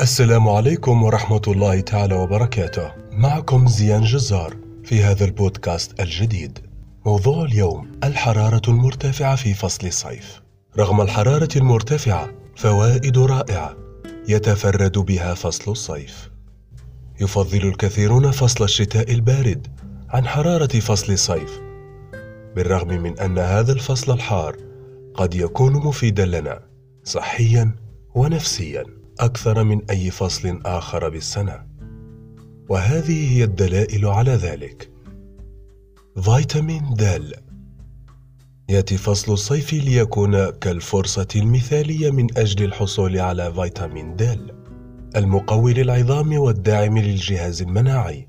السلام عليكم ورحمة الله تعالى وبركاته. معكم زيان جزار في هذا البودكاست الجديد. موضوع اليوم الحرارة المرتفعة في فصل الصيف. رغم الحرارة المرتفعة، فوائد رائعة يتفرد بها فصل الصيف. يفضل الكثيرون فصل الشتاء البارد عن حرارة فصل الصيف. بالرغم من أن هذا الفصل الحار قد يكون مفيدا لنا صحيا ونفسيا أكثر من أي فصل آخر بالسنة. وهذه هي الدلائل على ذلك. فيتامين د. يأتي فصل الصيف ليكون كالفرصة المثالية من أجل الحصول على فيتامين د. المقوي للعظام والداعم للجهاز المناعي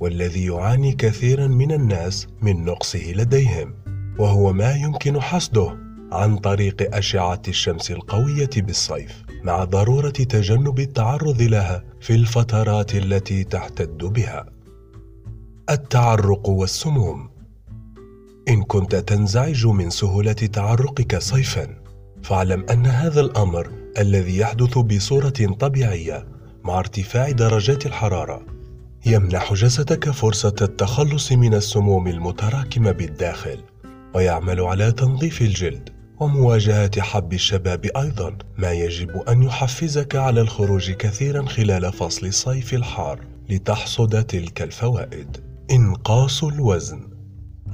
والذي يعاني كثيرا من الناس من نقصه لديهم وهو ما يمكن حصده عن طريق أشعة الشمس القوية بالصيف. مع ضرورة تجنب التعرض لها في الفترات التي تحتد بها. التعرق والسموم. إن كنت تنزعج من سهولة تعرقك صيفا فاعلم أن هذا الأمر الذي يحدث بصورة طبيعية مع ارتفاع درجات الحرارة يمنح جسدك فرصة التخلص من السموم المتراكمة بالداخل ويعمل على تنظيف الجلد. ومواجهة حب الشباب أيضا. ما يجب أن يحفزك على الخروج كثيرا خلال فصل الصيف الحار لتحصد تلك الفوائد. إنقاص الوزن.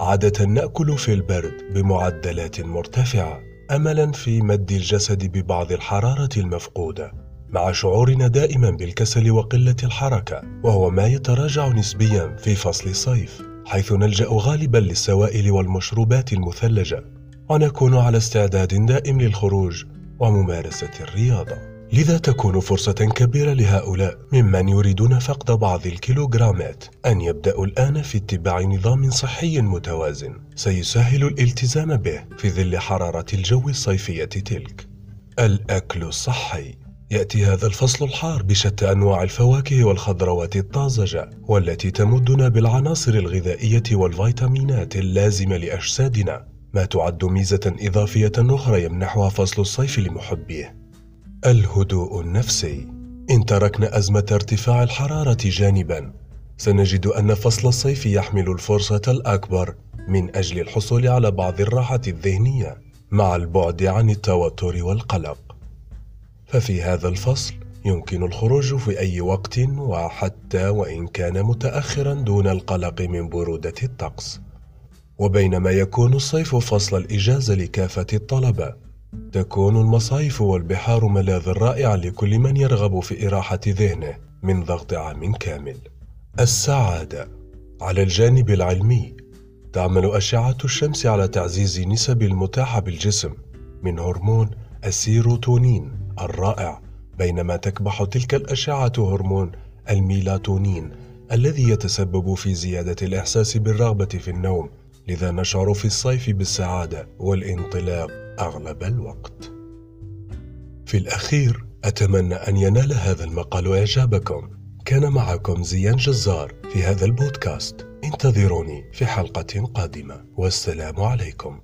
عادة نأكل في البرد بمعدلات مرتفعة أملا في مد الجسد ببعض الحرارة المفقودة مع شعورنا دائما بالكسل وقلة الحركة وهو ما يتراجع نسبيا في فصل الصيف حيث نلجأ غالبا للسوائل والمشروبات المثلجة. ونكون على استعداد دائم للخروج وممارسة الرياضة. لذا تكون فرصة كبيرة لهؤلاء ممن يريدون فقد بعض الكيلوغرامات أن يبدأوا الآن في اتباع نظام صحي متوازن سيسهل الالتزام به في ظل حرارة الجو الصيفية تلك. الأكل الصحي. يأتي هذا الفصل الحار بشتى أنواع الفواكه والخضروات الطازجة والتي تمدنا بالعناصر الغذائية والفيتامينات اللازمة لأجسادنا. ما تعد ميزة إضافية أخرى يمنحها فصل الصيف لمحبيه. الهدوء النفسي. إن تركنا أزمة ارتفاع الحرارة جانبا سنجد أن فصل الصيف يحمل الفرصة الأكبر من أجل الحصول على بعض الراحة الذهنية مع البعد عن التوتر والقلق. ففي هذا الفصل يمكن الخروج في أي وقت وحتى وإن كان متأخرا دون القلق من برودة الطقس. وبينما يكون الصيف فصل الإجازة لكافة الطلبة تكون المصايف والبحار ملاذ رائع لكل من يرغب في إراحة ذهنه من ضغط عام كامل. السعادة. على الجانب العلمي تعمل أشعة الشمس على تعزيز نسب المتاحة بالجسم من هرمون السيروتونين الرائع بينما تكبح تلك الأشعة هرمون الميلاتونين الذي يتسبب في زيادة الإحساس بالرغبة في النوم لذا نشعر في الصيف بالسعادة والانطلاق أغلب الوقت. في الأخير أتمنى أن ينال هذا المقال إعجابكم. كان معكم زيان جزار في هذا البودكاست. انتظروني في حلقة قادمة والسلام عليكم.